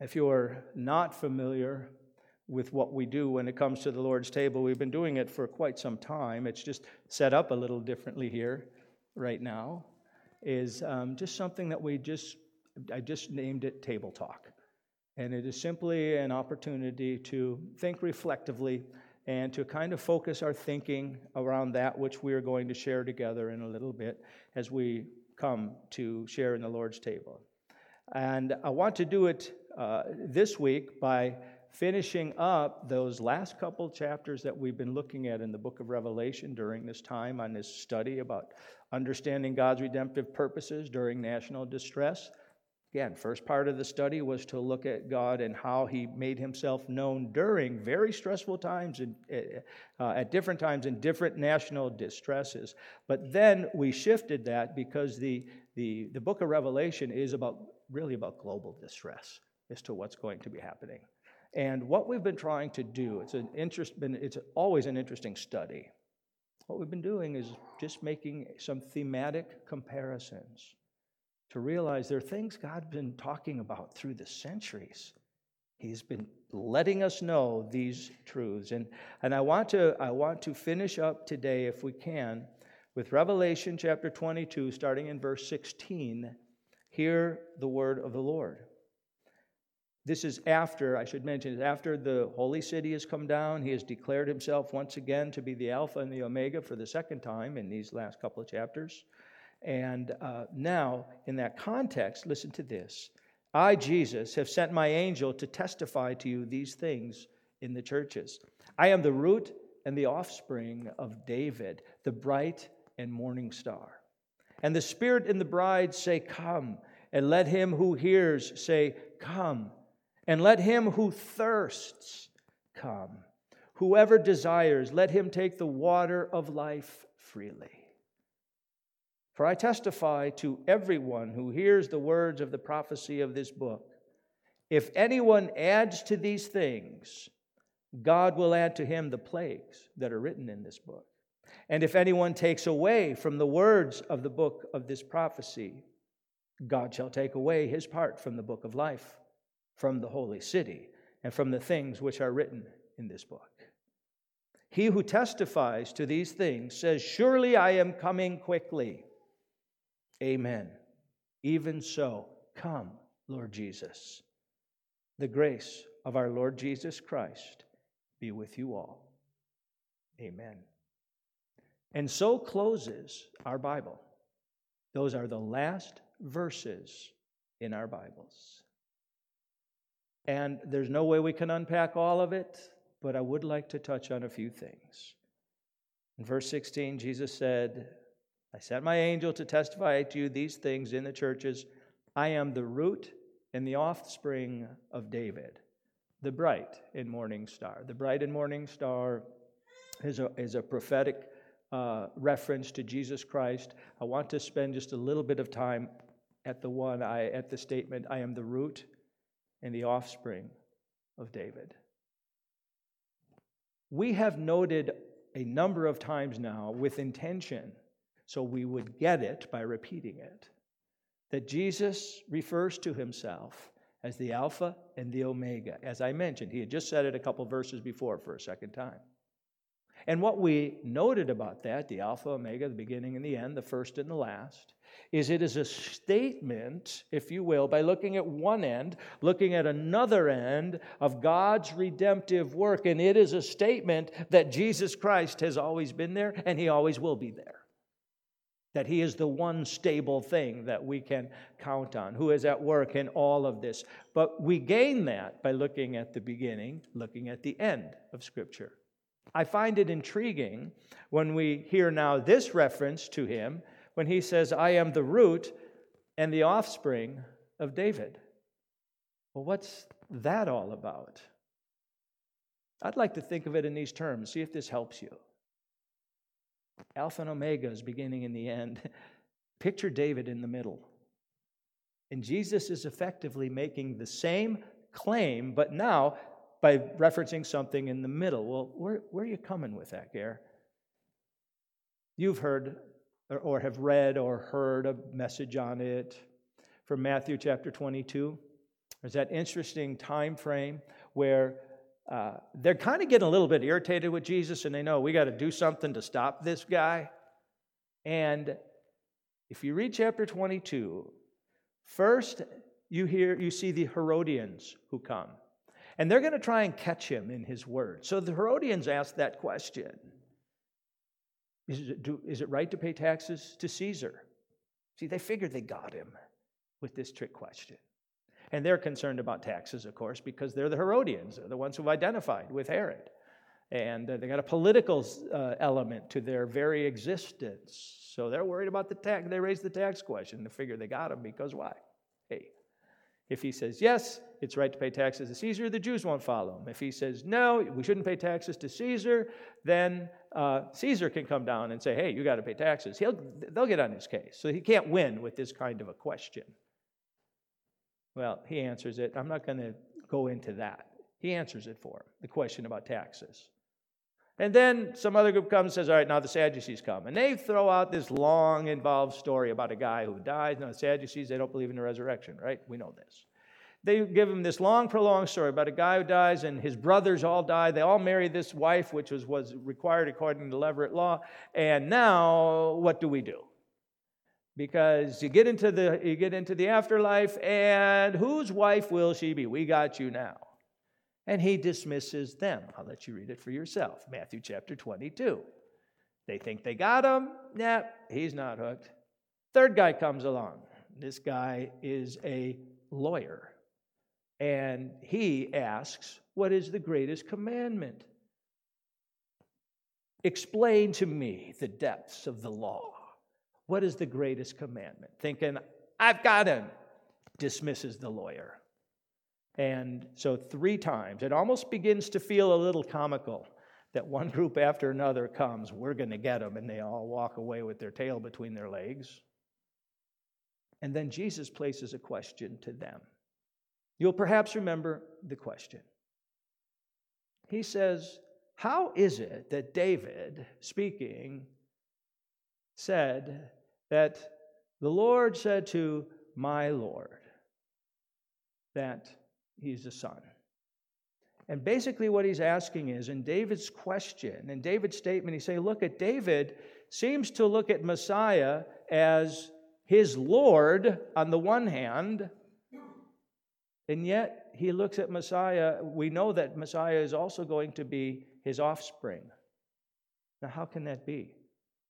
If you're not familiar with what we do when it comes to the Lord's table, we've been doing it for quite some time. It's just set up a little differently here right now. Is um, just something that we just, I just named it Table Talk. And it is simply an opportunity to think reflectively and to kind of focus our thinking around that which we are going to share together in a little bit as we come to share in the Lord's table. And I want to do it uh, this week by finishing up those last couple chapters that we've been looking at in the book of Revelation during this time on this study about understanding God's redemptive purposes during national distress. Again, first part of the study was to look at God and how He made Himself known during very stressful times and uh, at different times in different national distresses. But then we shifted that because the, the, the book of Revelation is about really about global distress as to what's going to be happening. And what we've been trying to do, it's an interest, been, it's always an interesting study. What we've been doing is just making some thematic comparisons to realize there are things God's been talking about through the centuries. He's been letting us know these truths. And, and I, want to, I want to finish up today, if we can, with Revelation chapter 22, starting in verse 16. Hear the word of the Lord. This is after, I should mention, after the holy city has come down. He has declared himself once again to be the Alpha and the Omega for the second time in these last couple of chapters. And uh, now, in that context, listen to this I, Jesus, have sent my angel to testify to you these things in the churches. I am the root and the offspring of David, the bright and morning star. And the Spirit and the bride say, Come. And let him who hears say, Come. And let him who thirsts come. Whoever desires, let him take the water of life freely. For I testify to everyone who hears the words of the prophecy of this book. If anyone adds to these things, God will add to him the plagues that are written in this book. And if anyone takes away from the words of the book of this prophecy, God shall take away his part from the book of life, from the holy city, and from the things which are written in this book. He who testifies to these things says, Surely I am coming quickly. Amen. Even so, come, Lord Jesus. The grace of our Lord Jesus Christ be with you all. Amen. And so closes our Bible. Those are the last verses in our Bibles. And there's no way we can unpack all of it, but I would like to touch on a few things. In verse 16, Jesus said, I sent my angel to testify to you these things in the churches. I am the root and the offspring of David, the bright and morning star. The bright and morning star is a, is a prophetic uh, reference to Jesus Christ. I want to spend just a little bit of time at the one I at the statement I am the root and the offspring of David. We have noted a number of times now with intention so we would get it by repeating it. That Jesus refers to himself as the Alpha and the Omega. As I mentioned, he had just said it a couple verses before for a second time. And what we noted about that, the Alpha, Omega, the beginning and the end, the first and the last, is it is a statement, if you will, by looking at one end, looking at another end of God's redemptive work. And it is a statement that Jesus Christ has always been there and he always will be there that He is the one stable thing that we can count on, who is at work in all of this. But we gain that by looking at the beginning, looking at the end of Scripture. I find it intriguing when we hear now this reference to Him when He says, I am the root and the offspring of David. Well, what's that all about? I'd like to think of it in these terms, see if this helps you. Alpha and Omega is beginning and the end. Picture David in the middle. And Jesus is effectively making the same claim, but now by referencing something in the middle. Well, where, where are you coming with that, Gare? You've heard or, or have read or heard a message on it from Matthew chapter 22. There's that interesting time frame where uh, they're kind of getting a little bit irritated with Jesus and they know we got to do something to stop this guy. And if you read chapter 22, first you hear you see the Herodians who come. And they're going to try and catch him in his word. So the Herodians ask that question is it, do, is it right to pay taxes to Caesar? See, they figured they got him with this trick question. And they're concerned about taxes, of course, because they're the Herodians, they're the ones who've identified with Herod. And uh, they got a political uh, element to their very existence. So they're worried about the tax. They raise the tax question. They figure they got him because why? Hey, if he says yes, it's right to pay taxes to Caesar, the Jews won't follow him. If he says no, we shouldn't pay taxes to Caesar, then uh, Caesar can come down and say, hey, you got to pay taxes. He'll, they'll get on his case. So he can't win with this kind of a question. Well, he answers it. I'm not going to go into that. He answers it for him, the question about taxes. And then some other group comes and says, All right, now the Sadducees come. And they throw out this long, involved story about a guy who dies. Now, the Sadducees, they don't believe in the resurrection, right? We know this. They give him this long, prolonged story about a guy who dies, and his brothers all die. They all marry this wife, which was, was required according to Levirate law. And now, what do we do? Because you get into the you get into the afterlife, and whose wife will she be? We got you now and he dismisses them. I'll let you read it for yourself. Matthew chapter 22. They think they got him. Nah, he's not hooked. Third guy comes along. This guy is a lawyer. And he asks, What is the greatest commandment? Explain to me the depths of the law. What is the greatest commandment? Thinking, I've got him. Dismisses the lawyer. And so, three times, it almost begins to feel a little comical that one group after another comes, we're going to get them, and they all walk away with their tail between their legs. And then Jesus places a question to them. You'll perhaps remember the question. He says, How is it that David, speaking, said that the Lord said to my Lord that he's the son. And basically, what he's asking is in David's question, in David's statement, he's saying, Look at David seems to look at Messiah as his Lord on the one hand, and yet he looks at Messiah. We know that Messiah is also going to be his offspring. Now, how can that be?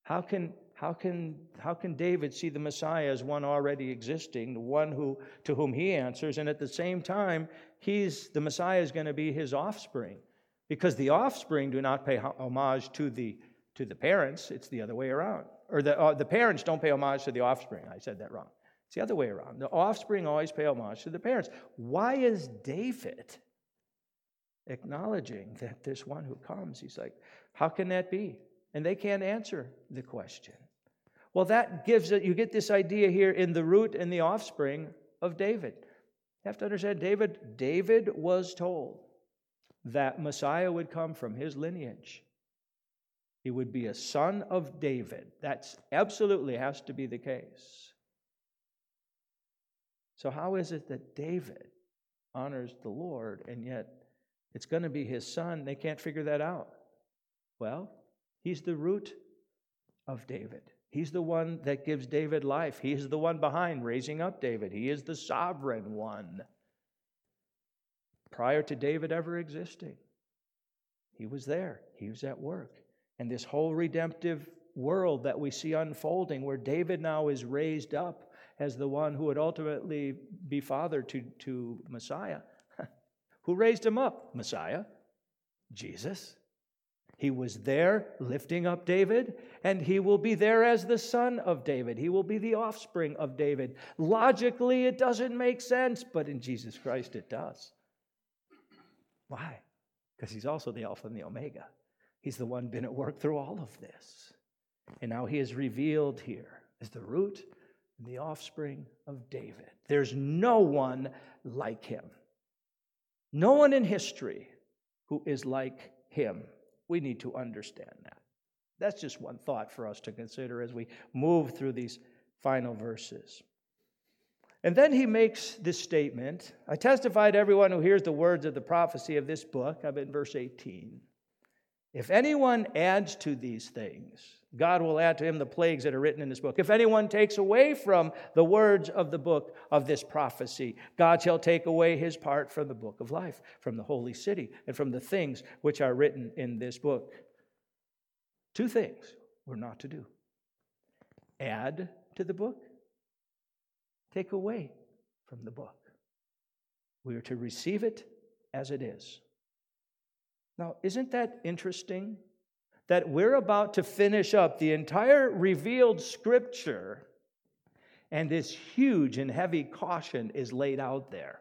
How can how can, how can David see the Messiah as one already existing, the one who, to whom he answers, and at the same time, he's, the Messiah is going to be his offspring? Because the offspring do not pay homage to the, to the parents, it's the other way around. Or the, uh, the parents don't pay homage to the offspring. I said that wrong. It's the other way around. The offspring always pay homage to the parents. Why is David acknowledging that this one who comes, he's like, how can that be? And they can't answer the question. Well, that gives it, you get this idea here in the root and the offspring of David. You have to understand, David, David was told that Messiah would come from his lineage. He would be a son of David. That's absolutely has to be the case. So, how is it that David honors the Lord and yet it's going to be his son? They can't figure that out. Well, he's the root of David. He's the one that gives David life. He is the one behind raising up David. He is the sovereign one. Prior to David ever existing, he was there, he was at work. And this whole redemptive world that we see unfolding, where David now is raised up as the one who would ultimately be father to, to Messiah. who raised him up? Messiah, Jesus. He was there lifting up David, and he will be there as the son of David. He will be the offspring of David. Logically, it doesn't make sense, but in Jesus Christ, it does. Why? Because he's also the Alpha and the Omega. He's the one been at work through all of this. And now he is revealed here as the root and the offspring of David. There's no one like him. No one in history who is like him. We need to understand that. That's just one thought for us to consider as we move through these final verses. And then he makes this statement I testify to everyone who hears the words of the prophecy of this book. I'm in verse 18. If anyone adds to these things, God will add to him the plagues that are written in this book. If anyone takes away from the words of the book of this prophecy, God shall take away his part from the book of life, from the holy city, and from the things which are written in this book. Two things we're not to do add to the book, take away from the book. We are to receive it as it is. Now, isn't that interesting? That we're about to finish up the entire revealed scripture, and this huge and heavy caution is laid out there.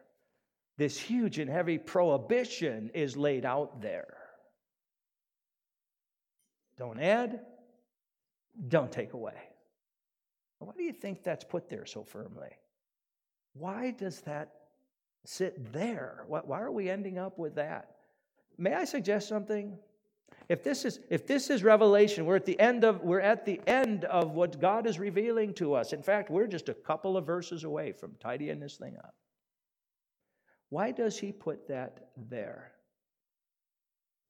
This huge and heavy prohibition is laid out there. Don't add, don't take away. Why do you think that's put there so firmly? Why does that sit there? Why are we ending up with that? May I suggest something? If this is if this is revelation, we're at the end of we're at the end of what God is revealing to us. In fact, we're just a couple of verses away from tidying this thing up. Why does he put that there?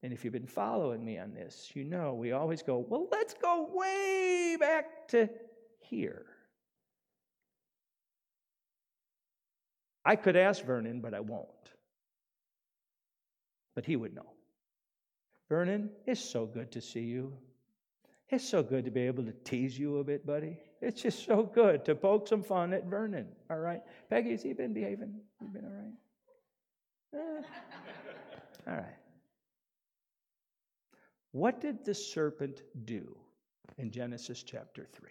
And if you've been following me on this, you know we always go, well, let's go way back to here. I could ask Vernon, but I won't but he would know. Vernon, it's so good to see you. It's so good to be able to tease you a bit, buddy. It's just so good to poke some fun at Vernon. All right. Peggy, has he been behaving? You been all right? Eh. All right. What did the serpent do in Genesis chapter 3?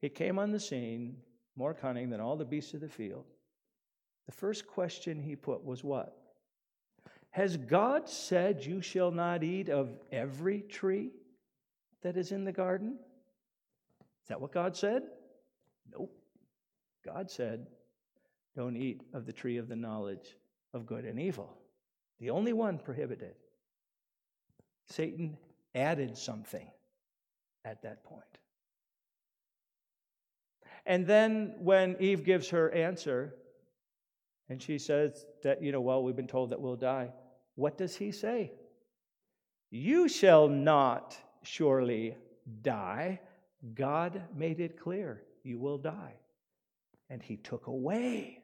He came on the scene more cunning than all the beasts of the field. The first question he put was what? Has God said, You shall not eat of every tree that is in the garden? Is that what God said? Nope. God said, Don't eat of the tree of the knowledge of good and evil. The only one prohibited. Satan added something at that point. And then when Eve gives her answer, and she says that, you know, well, we've been told that we'll die. What does he say? You shall not surely die. God made it clear you will die. And he took away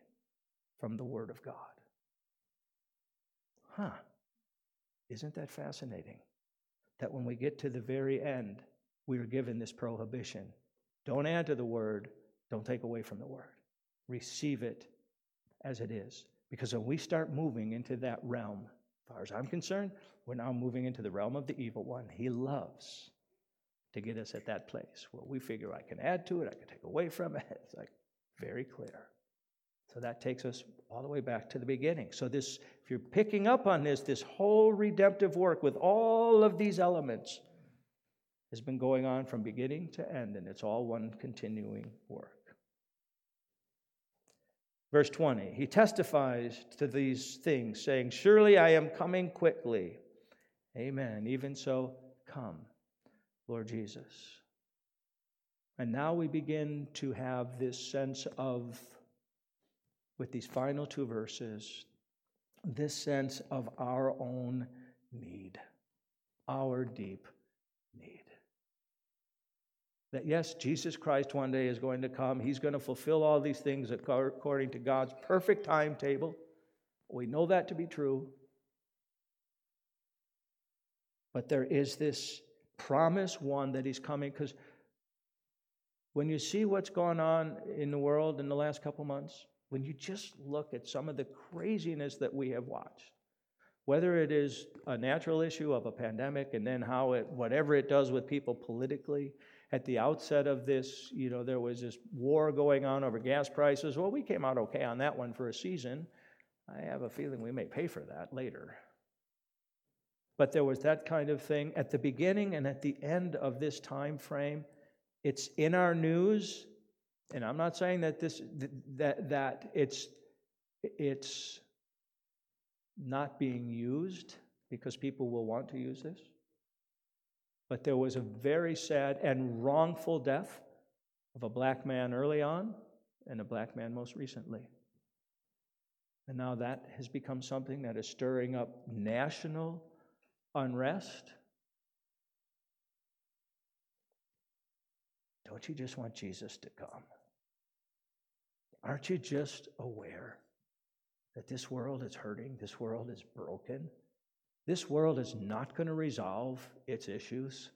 from the Word of God. Huh. Isn't that fascinating? That when we get to the very end, we are given this prohibition. Don't add to the Word, don't take away from the Word. Receive it as it is. Because when we start moving into that realm, as far as I'm concerned, we're now moving into the realm of the evil one. He loves to get us at that place where we figure I can add to it, I can take away from it. It's like very clear. So that takes us all the way back to the beginning. So this if you're picking up on this, this whole redemptive work with all of these elements has been going on from beginning to end, and it's all one continuing work. Verse 20, he testifies to these things, saying, Surely I am coming quickly. Amen. Even so, come, Lord Jesus. And now we begin to have this sense of, with these final two verses, this sense of our own need, our deep that yes, Jesus Christ one day is going to come. He's going to fulfill all these things according to God's perfect timetable. We know that to be true. But there is this promise, one, that He's coming, because when you see what's gone on in the world in the last couple months, when you just look at some of the craziness that we have watched, whether it is a natural issue of a pandemic and then how it, whatever it does with people politically, at the outset of this, you know, there was this war going on over gas prices. Well, we came out okay on that one for a season. I have a feeling we may pay for that later. But there was that kind of thing at the beginning and at the end of this time frame. It's in our news, and I'm not saying that this that that it's it's not being used because people will want to use this. But there was a very sad and wrongful death of a black man early on and a black man most recently. And now that has become something that is stirring up national unrest. Don't you just want Jesus to come? Aren't you just aware that this world is hurting? This world is broken? This world is not going to resolve its issues.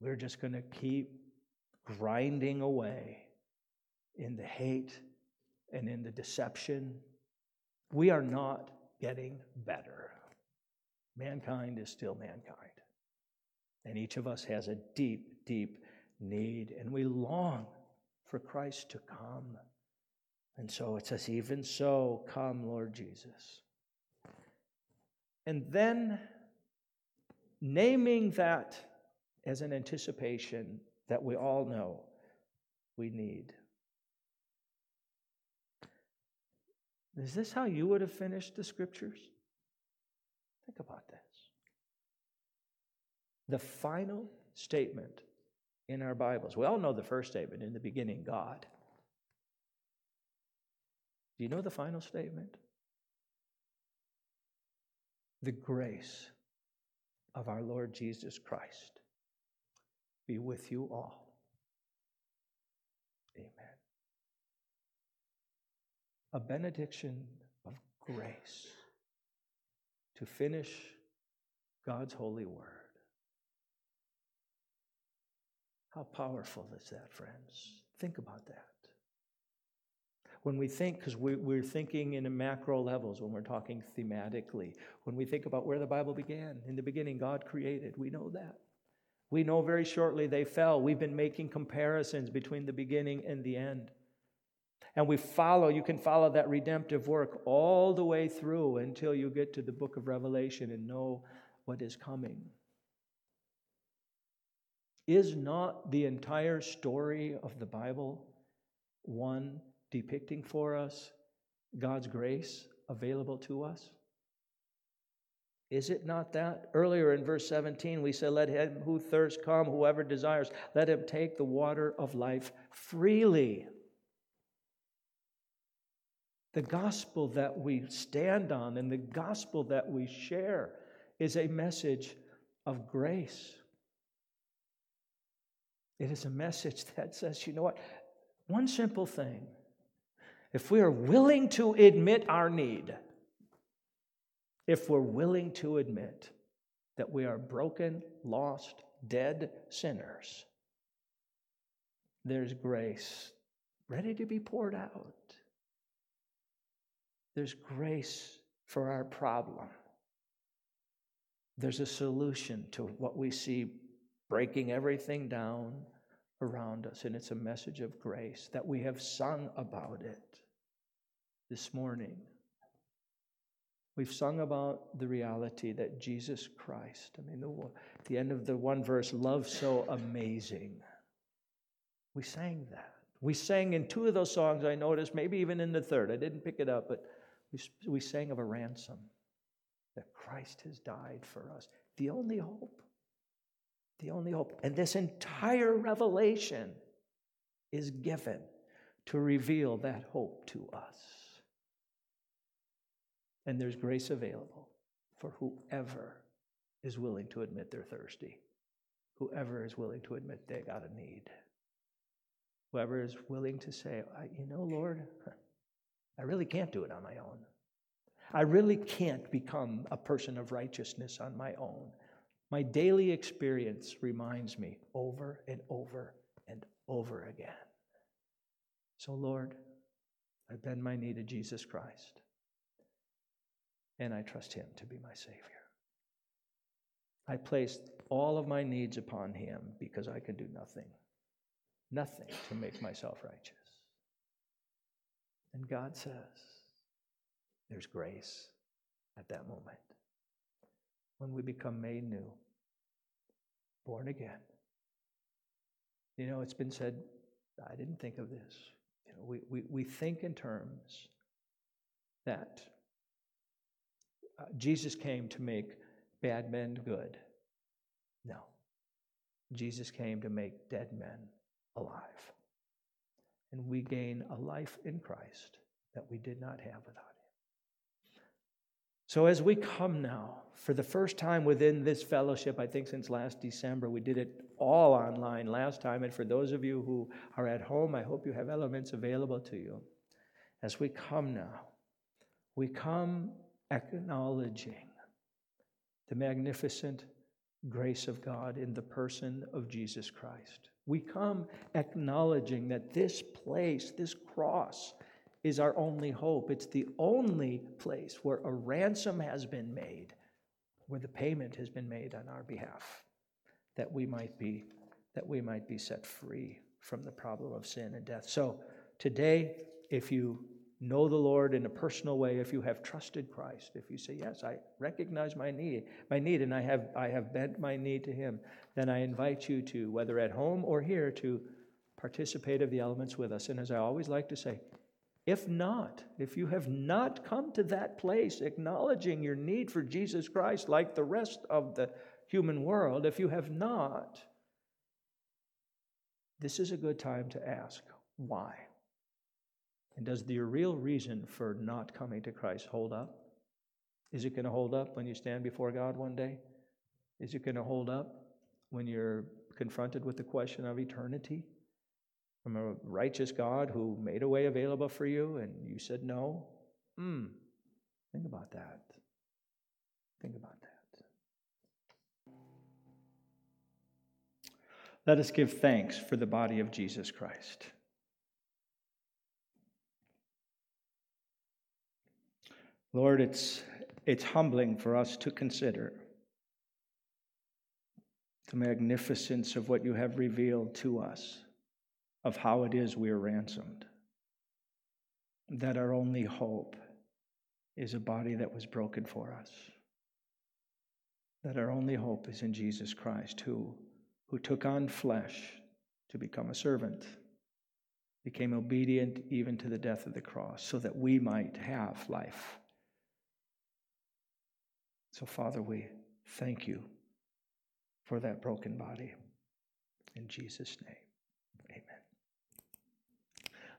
We're just going to keep grinding away in the hate and in the deception. We are not getting better. Mankind is still mankind. And each of us has a deep, deep need, and we long for Christ to come. And so it says, Even so, come, Lord Jesus. And then naming that as an anticipation that we all know we need. Is this how you would have finished the scriptures? Think about this. The final statement in our Bibles. We all know the first statement in the beginning, God. Do you know the final statement? The grace of our Lord Jesus Christ be with you all. Amen. A benediction of grace to finish God's holy word. How powerful is that, friends? Think about that. When we think, because we, we're thinking in macro levels when we're talking thematically, when we think about where the Bible began, in the beginning, God created, we know that. We know very shortly they fell. We've been making comparisons between the beginning and the end. And we follow, you can follow that redemptive work all the way through until you get to the book of Revelation and know what is coming. Is not the entire story of the Bible one depicting for us God's grace available to us? Is it not that? Earlier in verse 17, we said, Let him who thirsts come, whoever desires, let him take the water of life freely. The gospel that we stand on and the gospel that we share is a message of grace. It is a message that says, you know what? One simple thing. If we are willing to admit our need, if we're willing to admit that we are broken, lost, dead sinners, there's grace ready to be poured out. There's grace for our problem. There's a solution to what we see breaking everything down around us, and it's a message of grace that we have sung about it this morning. We've sung about the reality that Jesus Christ, I mean, the, the end of the one verse, love so amazing. We sang that. We sang in two of those songs, I noticed, maybe even in the third. I didn't pick it up, but we, we sang of a ransom that Christ has died for us. The only hope. The only hope. And this entire revelation is given to reveal that hope to us. And there's grace available for whoever is willing to admit they're thirsty, whoever is willing to admit they got a need, whoever is willing to say, You know, Lord, I really can't do it on my own. I really can't become a person of righteousness on my own. My daily experience reminds me over and over and over again. So, Lord, I bend my knee to Jesus Christ and I trust Him to be my Savior. I place all of my needs upon Him because I can do nothing, nothing to make myself righteous. And God says, there's grace at that moment when we become made new, born again. You know, it's been said, I didn't think of this. You know, we, we, we think in terms that uh, Jesus came to make bad men good. No. Jesus came to make dead men alive. and we gain a life in Christ that we did not have without Him. So, as we come now, for the first time within this fellowship, I think since last December, we did it all online last time. And for those of you who are at home, I hope you have elements available to you. As we come now, we come acknowledging the magnificent grace of God in the person of Jesus Christ. We come acknowledging that this place, this cross, is our only hope. It's the only place where a ransom has been made, where the payment has been made on our behalf, that we might be that we might be set free from the problem of sin and death. So today, if you know the Lord in a personal way, if you have trusted Christ, if you say, Yes, I recognize my need, my need, and I have I have bent my knee to him, then I invite you to, whether at home or here, to participate of the elements with us. And as I always like to say, if not, if you have not come to that place, acknowledging your need for Jesus Christ like the rest of the human world, if you have not, this is a good time to ask why. And does the real reason for not coming to Christ hold up? Is it going to hold up when you stand before God one day? Is it going to hold up when you're confronted with the question of eternity? From a righteous God who made a way available for you and you said no? Hmm. Think about that. Think about that. Let us give thanks for the body of Jesus Christ. Lord, it's, it's humbling for us to consider the magnificence of what you have revealed to us, of how it is we are ransomed, that our only hope is a body that was broken for us, that our only hope is in Jesus Christ, who, who took on flesh to become a servant, became obedient even to the death of the cross, so that we might have life so, Father, we thank you for that broken body. In Jesus' name, amen.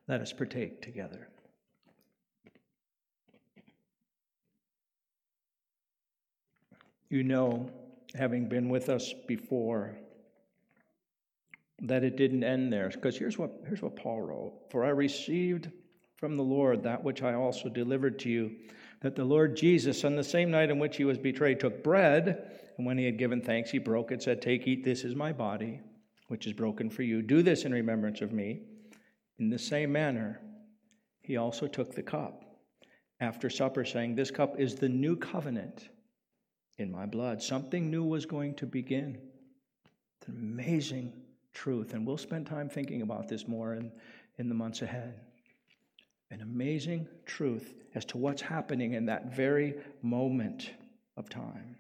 Let us partake together. You know, having been with us before, that it didn't end there. Because here's what, here's what Paul wrote For I received from the Lord that which I also delivered to you that the Lord Jesus, on the same night in which he was betrayed, took bread, and when he had given thanks, he broke it, said, Take, eat, this is my body, which is broken for you. Do this in remembrance of me. In the same manner, he also took the cup after supper, saying, This cup is the new covenant in my blood. Something new was going to begin. It's an amazing truth, and we'll spend time thinking about this more in, in the months ahead an amazing truth as to what's happening in that very moment of time.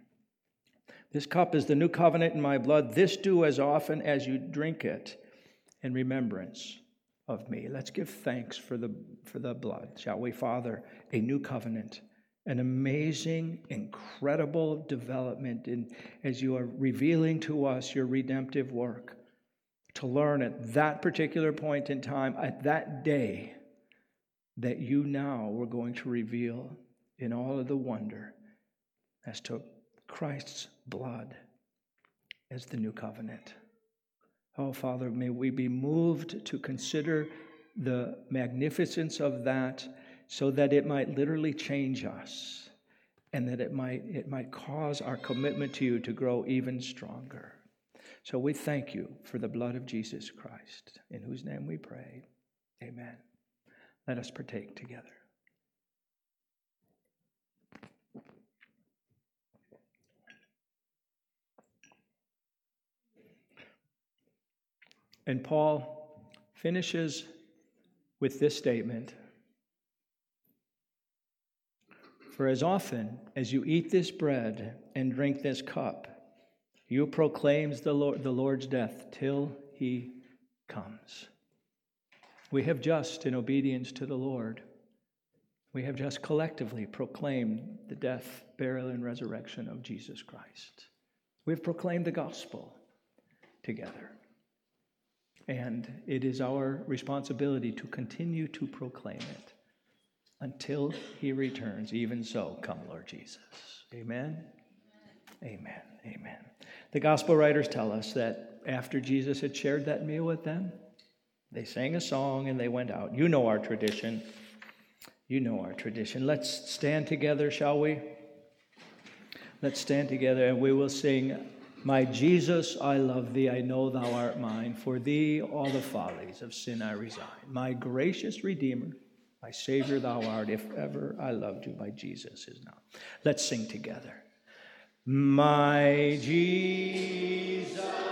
This cup is the new covenant in my blood. This do as often as you drink it in remembrance of me. Let's give thanks for the, for the blood, shall we, Father? A new covenant, an amazing, incredible development in, as you are revealing to us your redemptive work. To learn at that particular point in time, at that day, that you now were going to reveal in all of the wonder as to Christ's blood as the new covenant. Oh, Father, may we be moved to consider the magnificence of that so that it might literally change us and that it might, it might cause our commitment to you to grow even stronger. So we thank you for the blood of Jesus Christ, in whose name we pray. Amen. Let us partake together. And Paul finishes with this statement For as often as you eat this bread and drink this cup, you proclaims the, Lord, the Lord's death till he comes. We have just, in obedience to the Lord, we have just collectively proclaimed the death, burial, and resurrection of Jesus Christ. We have proclaimed the gospel together. And it is our responsibility to continue to proclaim it until he returns. Even so, come, Lord Jesus. Amen. Amen. Amen. The gospel writers tell us that after Jesus had shared that meal with them, they sang a song and they went out. You know our tradition. You know our tradition. Let's stand together, shall we? Let's stand together and we will sing, My Jesus, I love thee. I know thou art mine. For thee all the follies of sin I resign. My gracious Redeemer, my Savior thou art. If ever I loved you, my Jesus is now. Let's sing together. My Jesus.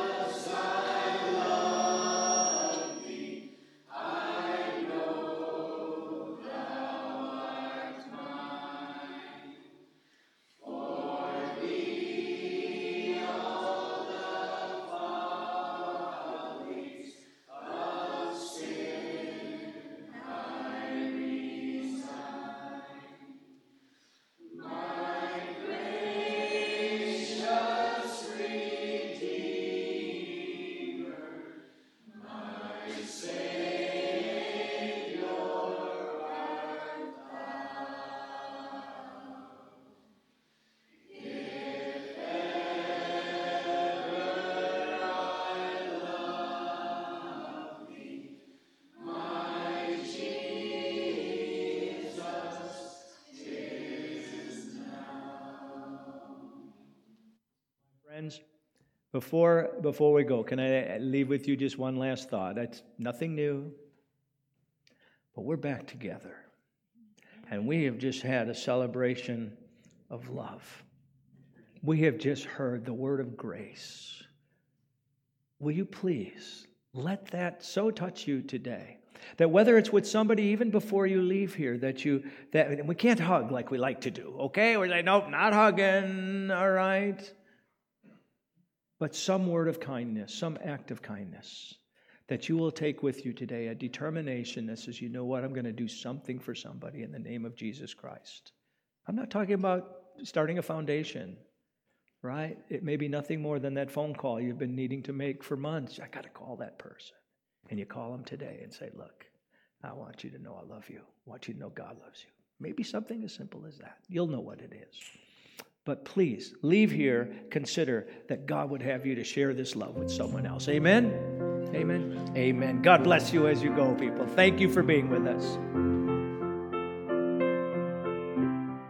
Before, before we go, can I leave with you just one last thought? That's nothing new, but we're back together. And we have just had a celebration of love. We have just heard the word of grace. Will you please let that so touch you today that whether it's with somebody even before you leave here that you that we can't hug like we like to do okay we're like nope not hugging all right but some word of kindness, some act of kindness that you will take with you today, a determination that says, you know what, I'm going to do something for somebody in the name of Jesus Christ. I'm not talking about starting a foundation, right? It may be nothing more than that phone call you've been needing to make for months. I got to call that person. And you call them today and say, look, I want you to know I love you. I want you to know God loves you. Maybe something as simple as that. You'll know what it is. But please leave here, consider that God would have you to share this love with someone else. Amen? Amen. Amen. God bless you as you go, people. Thank you for being with us.